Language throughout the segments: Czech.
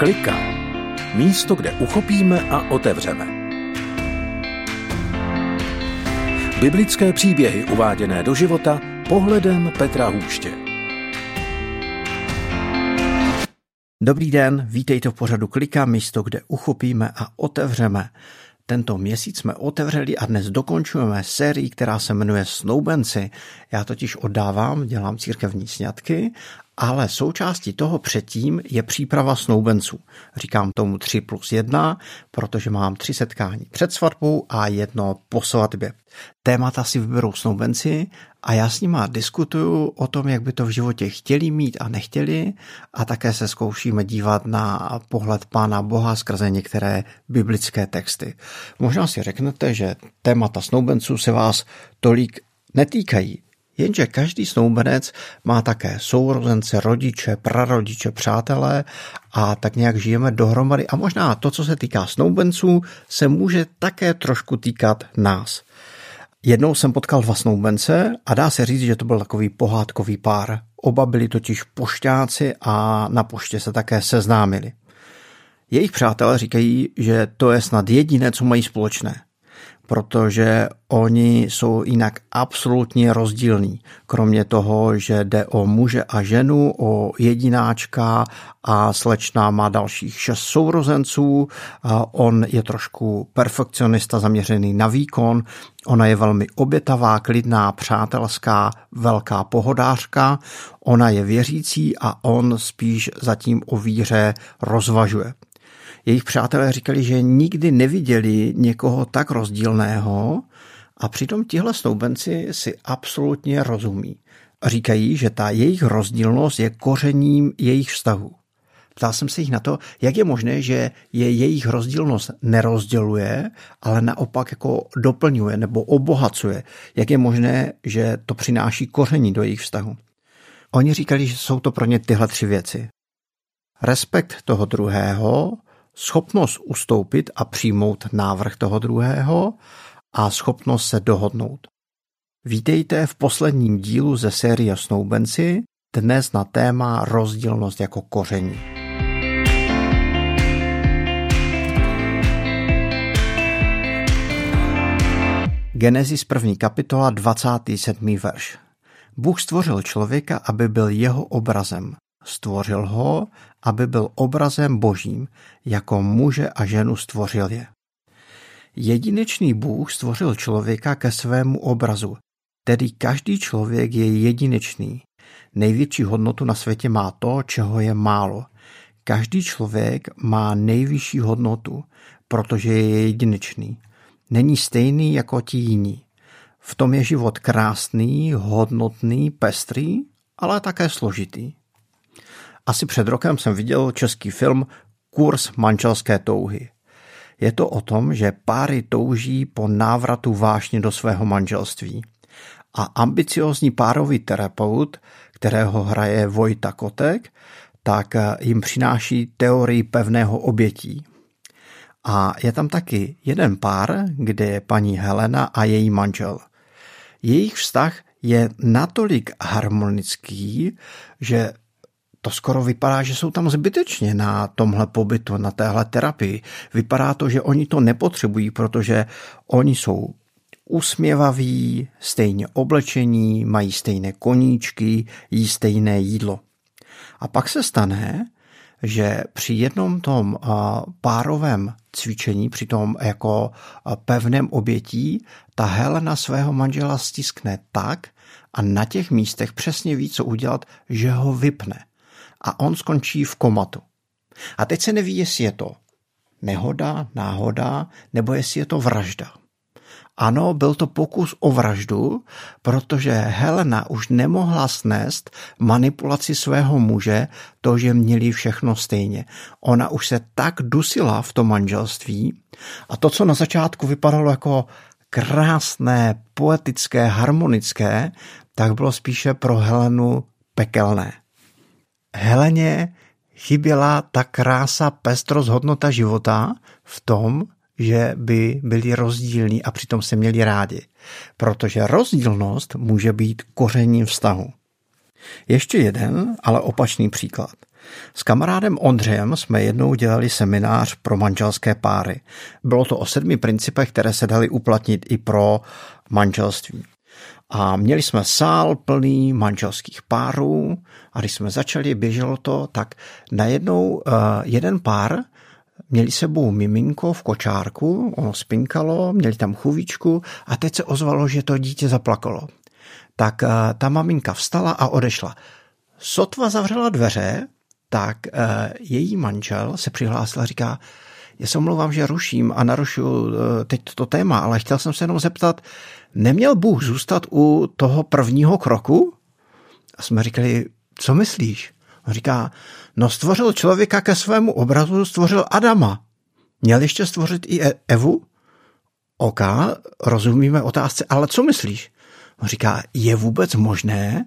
Klika. Místo, kde uchopíme a otevřeme. Biblické příběhy uváděné do života pohledem Petra Hůště. Dobrý den, vítejte v pořadu Klika, místo, kde uchopíme a otevřeme. Tento měsíc jsme otevřeli a dnes dokončujeme sérii, která se jmenuje Snoubenci. Já totiž oddávám, dělám církevní sňatky ale součástí toho předtím je příprava snoubenců. Říkám tomu 3 plus 1, protože mám tři setkání před svatbou a jedno po svatbě. Témata si vyberou snoubenci a já s nima diskutuju o tom, jak by to v životě chtěli mít a nechtěli a také se zkoušíme dívat na pohled Pána Boha skrze některé biblické texty. Možná si řeknete, že témata snoubenců se vás tolik netýkají, Jenže každý snoubenec má také sourozence, rodiče, prarodiče, přátelé a tak nějak žijeme dohromady. A možná to, co se týká snoubenců, se může také trošku týkat nás. Jednou jsem potkal dva snoubence a dá se říct, že to byl takový pohádkový pár. Oba byli totiž pošťáci a na poště se také seznámili. Jejich přátelé říkají, že to je snad jediné, co mají společné protože oni jsou jinak absolutně rozdílní. Kromě toho, že jde o muže a ženu, o jedináčka a slečna má dalších šest sourozenců, on je trošku perfekcionista zaměřený na výkon, ona je velmi obětavá, klidná, přátelská, velká pohodářka, ona je věřící a on spíš zatím o víře rozvažuje. Jejich přátelé říkali, že nikdy neviděli někoho tak rozdílného a přitom tihle snoubenci si absolutně rozumí. Říkají, že ta jejich rozdílnost je kořením jejich vztahu. Ptal jsem se jich na to, jak je možné, že je jejich rozdílnost nerozděluje, ale naopak jako doplňuje nebo obohacuje. Jak je možné, že to přináší koření do jejich vztahu. Oni říkali, že jsou to pro ně tyhle tři věci. Respekt toho druhého, schopnost ustoupit a přijmout návrh toho druhého a schopnost se dohodnout. Vítejte v posledním dílu ze série Snoubenci, dnes na téma rozdílnost jako koření. Genesis 1. kapitola 27. verš. Bůh stvořil člověka, aby byl jeho obrazem. Stvořil ho, aby byl obrazem božím, jako muže a ženu stvořil je. Jedinečný Bůh stvořil člověka ke svému obrazu, tedy každý člověk je jedinečný. Největší hodnotu na světě má to, čeho je málo. Každý člověk má nejvyšší hodnotu, protože je jedinečný. Není stejný jako ti jiní. V tom je život krásný, hodnotný, pestrý, ale také složitý. Asi před rokem jsem viděl český film Kurs manželské touhy. Je to o tom, že páry touží po návratu vášně do svého manželství. A ambiciozní párový terapeut, kterého hraje Vojta Kotek, tak jim přináší teorii pevného obětí. A je tam taky jeden pár, kde je paní Helena a její manžel. Jejich vztah je natolik harmonický, že to skoro vypadá, že jsou tam zbytečně na tomhle pobytu, na téhle terapii. Vypadá to, že oni to nepotřebují, protože oni jsou usměvaví, stejně oblečení, mají stejné koníčky, jí stejné jídlo. A pak se stane, že při jednom tom párovém cvičení, při tom jako pevném obětí, ta Helena svého manžela stiskne tak a na těch místech přesně ví, co udělat, že ho vypne a on skončí v komatu. A teď se neví, jestli je to nehoda, náhoda, nebo jestli je to vražda. Ano, byl to pokus o vraždu, protože Helena už nemohla snést manipulaci svého muže, to, že měli všechno stejně. Ona už se tak dusila v tom manželství a to, co na začátku vypadalo jako krásné, poetické, harmonické, tak bylo spíše pro Helenu pekelné. Heleně chyběla ta krása, pestrost, hodnota života v tom, že by byli rozdílní a přitom se měli rádi. Protože rozdílnost může být kořením vztahu. Ještě jeden, ale opačný příklad. S kamarádem Ondřejem jsme jednou dělali seminář pro manželské páry. Bylo to o sedmi principech, které se daly uplatnit i pro manželství. A měli jsme sál plný manželských párů a když jsme začali, běželo to, tak najednou uh, jeden pár měli sebou miminko v kočárku, ono spinkalo, měli tam chůvičku a teď se ozvalo, že to dítě zaplakalo. Tak uh, ta maminka vstala a odešla. Sotva zavřela dveře, tak uh, její manžel se přihlásil a říká, já se omlouvám, že ruším a narušuju uh, teď to téma, ale chtěl jsem se jenom zeptat, neměl Bůh zůstat u toho prvního kroku? A jsme říkali, co myslíš? On říká, no stvořil člověka ke svému obrazu, stvořil Adama. Měl ještě stvořit i e- Evu? OK, rozumíme otázce, ale co myslíš? On říká, je vůbec možné,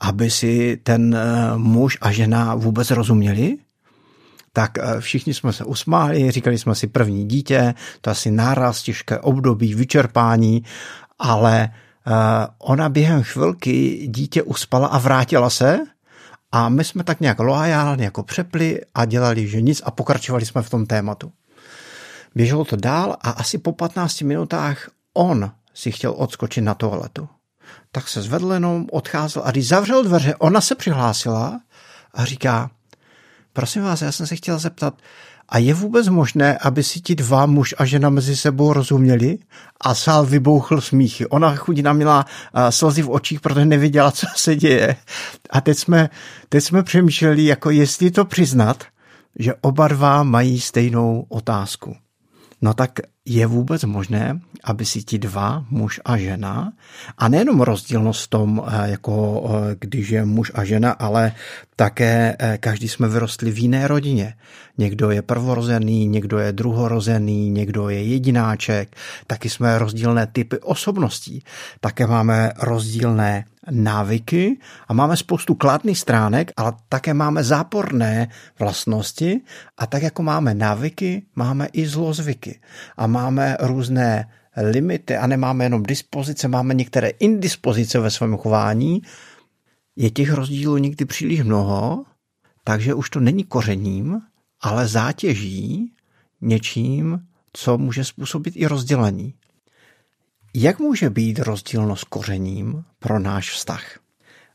aby si ten eh, muž a žena vůbec rozuměli? Tak eh, všichni jsme se usmáli, říkali jsme si první dítě, to asi náraz, těžké období, vyčerpání, ale eh, ona během chvilky dítě uspala a vrátila se a my jsme tak nějak loajálně jako přepli a dělali, že nic a pokračovali jsme v tom tématu. Běželo to dál a asi po 15 minutách on si chtěl odskočit na toaletu tak se zvedl jenom, odcházel a když zavřel dveře, ona se přihlásila a říká, prosím vás, já jsem se chtěla zeptat, a je vůbec možné, aby si ti dva muž a žena mezi sebou rozuměli? A sál vybouchl smíchy. Ona chudina měla slzy v očích, protože nevěděla, co se děje. A teď jsme, teď jsme přemýšleli, jako jestli to přiznat, že oba dva mají stejnou otázku. No tak je vůbec možné, aby si ti dva, muž a žena, a nejenom rozdílnost v tom, eh, jako eh, když je muž a žena, ale také eh, každý jsme vyrostli v jiné rodině. Někdo je prvorozený, někdo je druhorozený, někdo je jedináček, taky jsme rozdílné typy osobností. Také máme rozdílné návyky a máme spoustu kladných stránek, ale také máme záporné vlastnosti a tak jako máme návyky, máme i zlozvyky a máme různé limity a nemáme jenom dispozice, máme některé indispozice ve svém chování, je těch rozdílů někdy příliš mnoho, takže už to není kořením, ale zátěží něčím, co může způsobit i rozdělení. Jak může být rozdílnost kořením pro náš vztah?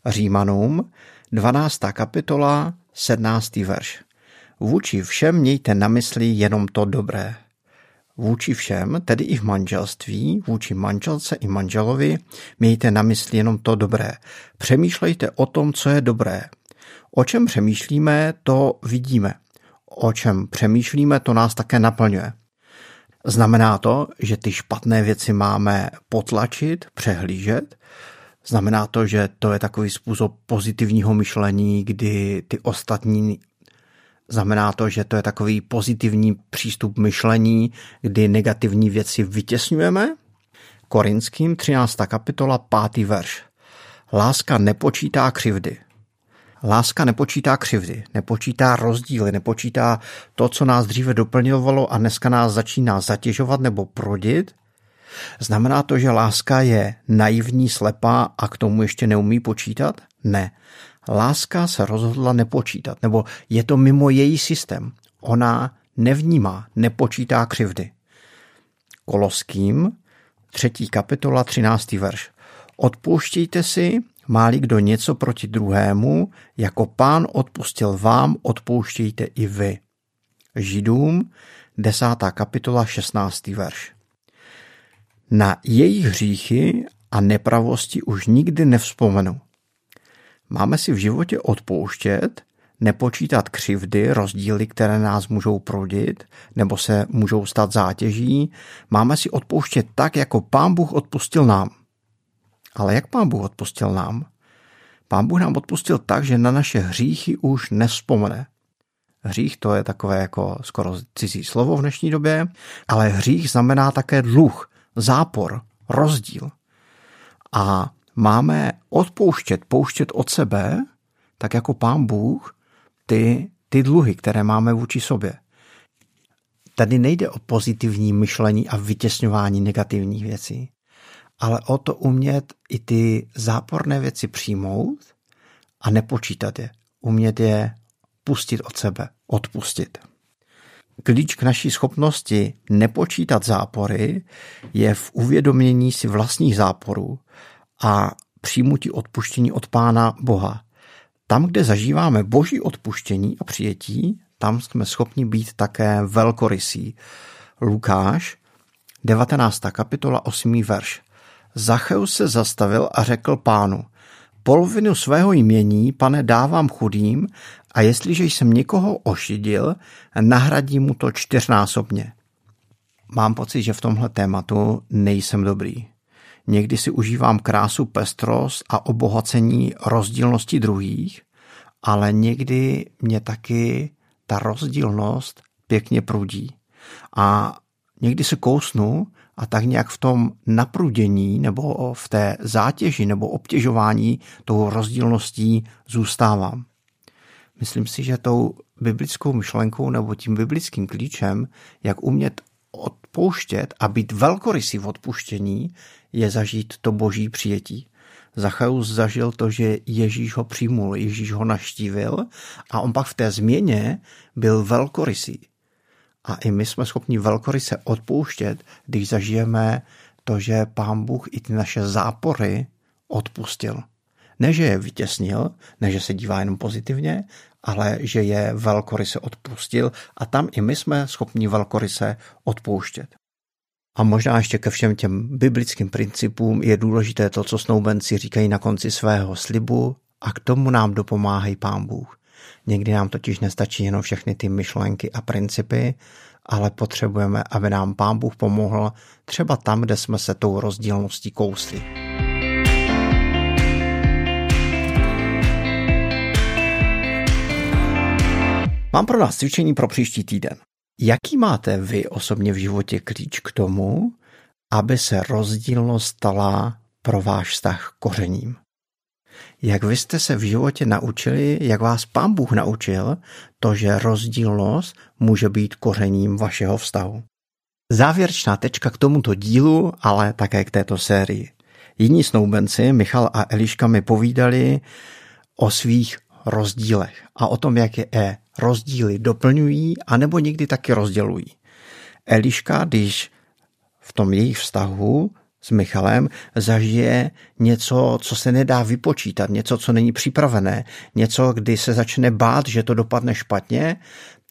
Římanům 12. kapitola 17. verš. Vůči všem mějte na mysli jenom to dobré. Vůči všem, tedy i v manželství, vůči manželce i manželovi, mějte na mysli jenom to dobré. Přemýšlejte o tom, co je dobré. O čem přemýšlíme, to vidíme. O čem přemýšlíme, to nás také naplňuje. Znamená to, že ty špatné věci máme potlačit, přehlížet. Znamená to, že to je takový způsob pozitivního myšlení, kdy ty ostatní Znamená to, že to je takový pozitivní přístup myšlení, kdy negativní věci vytěsňujeme. Korinským 13. kapitola 5. verš. Láska nepočítá křivdy. Láska nepočítá křivdy, nepočítá rozdíly, nepočítá to, co nás dříve doplňovalo a dneska nás začíná zatěžovat nebo prodit. Znamená to, že láska je naivní, slepá a k tomu ještě neumí počítat? Ne. Láska se rozhodla nepočítat, nebo je to mimo její systém. Ona nevnímá, nepočítá křivdy. Koloským, třetí kapitola, třináctý verš. Odpouštějte si, Máli kdo něco proti druhému, jako pán odpustil vám, odpouštějte i vy. Židům, desátá kapitola, 16. verš. Na jejich hříchy a nepravosti už nikdy nevzpomenu. Máme si v životě odpouštět, nepočítat křivdy, rozdíly, které nás můžou prodit nebo se můžou stát zátěží. Máme si odpouštět tak, jako pán Bůh odpustil nám. Ale jak pán Bůh odpustil nám? Pán Bůh nám odpustil tak, že na naše hříchy už nespomene. Hřích to je takové jako skoro cizí slovo v dnešní době, ale hřích znamená také dluh, zápor, rozdíl. A máme odpouštět, pouštět od sebe, tak jako pán Bůh, ty, ty dluhy, které máme vůči sobě. Tady nejde o pozitivní myšlení a vytěsňování negativních věcí ale o to umět i ty záporné věci přijmout a nepočítat je. Umět je spustit od sebe, odpustit. Klíč k naší schopnosti nepočítat zápory je v uvědomění si vlastních záporů a přijmutí odpuštění od Pána Boha. Tam, kde zažíváme boží odpuštění a přijetí, tam jsme schopni být také velkorysí. Lukáš, 19. kapitola, 8. verš. Zacheus se zastavil a řekl pánu, polovinu svého jmění, pane, dávám chudým a jestliže jsem někoho ošidil, nahradím mu to čtyřnásobně. Mám pocit, že v tomhle tématu nejsem dobrý. Někdy si užívám krásu, pestrost a obohacení rozdílnosti druhých, ale někdy mě taky ta rozdílnost pěkně prudí. A někdy se kousnu a tak nějak v tom naprudění nebo v té zátěži nebo obtěžování tou rozdílností zůstávám. Myslím si, že tou biblickou myšlenkou nebo tím biblickým klíčem, jak umět odpouštět a být velkorysý v odpuštění, je zažít to boží přijetí. Zachaus zažil to, že Ježíš ho přijmul, Ježíš ho naštívil a on pak v té změně byl velkorysý. A i my jsme schopni velkoryse odpouštět, když zažijeme to, že Pán Bůh i ty naše zápory odpustil. Ne, že je vytěsnil, ne, že se dívá jenom pozitivně, ale že je velkoryse odpustil a tam i my jsme schopni velkoryse odpouštět. A možná ještě ke všem těm biblickým principům je důležité to, co snoubenci říkají na konci svého slibu a k tomu nám dopomáhají Pán Bůh. Někdy nám totiž nestačí jenom všechny ty myšlenky a principy, ale potřebujeme, aby nám Pán Bůh pomohl třeba tam, kde jsme se tou rozdílností kousli. Mám pro nás cvičení pro příští týden. Jaký máte vy osobně v životě klíč k tomu, aby se rozdílnost stala pro váš vztah kořením? Jak vy jste se v životě naučili, jak vás pán Bůh naučil, to, že rozdílnost může být kořením vašeho vztahu. Závěrečná tečka k tomuto dílu, ale také k této sérii. Jiní snoubenci, Michal a Eliška, mi povídali o svých rozdílech a o tom, jak je rozdíly doplňují, anebo někdy taky rozdělují. Eliška, když v tom jejich vztahu s Michalem zažije něco, co se nedá vypočítat, něco, co není připravené, něco, kdy se začne bát, že to dopadne špatně,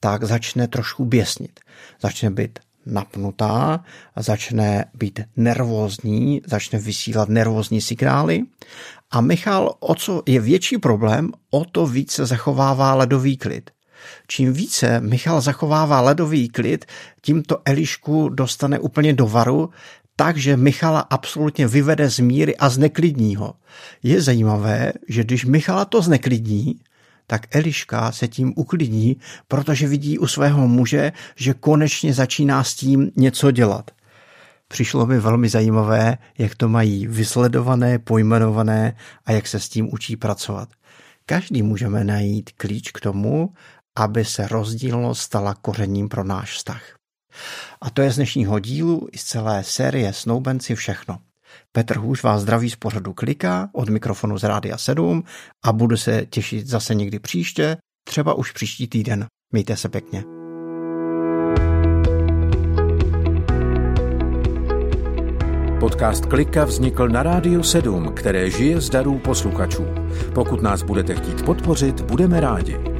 tak začne trošku běsnit. Začne být napnutá, začne být nervózní, začne vysílat nervózní signály a Michal, o co je větší problém, o to více zachovává ledový klid. Čím více Michal zachovává ledový klid, tím to Elišku dostane úplně do varu, takže Michala absolutně vyvede z míry a zneklidní ho. Je zajímavé, že když Michala to zneklidní, tak Eliška se tím uklidní, protože vidí u svého muže, že konečně začíná s tím něco dělat. Přišlo mi velmi zajímavé, jak to mají vysledované, pojmenované a jak se s tím učí pracovat. Každý můžeme najít klíč k tomu, aby se rozdílnost stala kořením pro náš vztah. A to je z dnešního dílu i z celé série Snoubenci všechno. Petr Hůž vás zdraví z pořadu Klika od mikrofonu z Rádia 7 a budu se těšit zase někdy příště, třeba už příští týden. Mějte se pěkně. Podcast Klika vznikl na Rádiu 7, které žije z darů posluchačů. Pokud nás budete chtít podpořit, budeme rádi.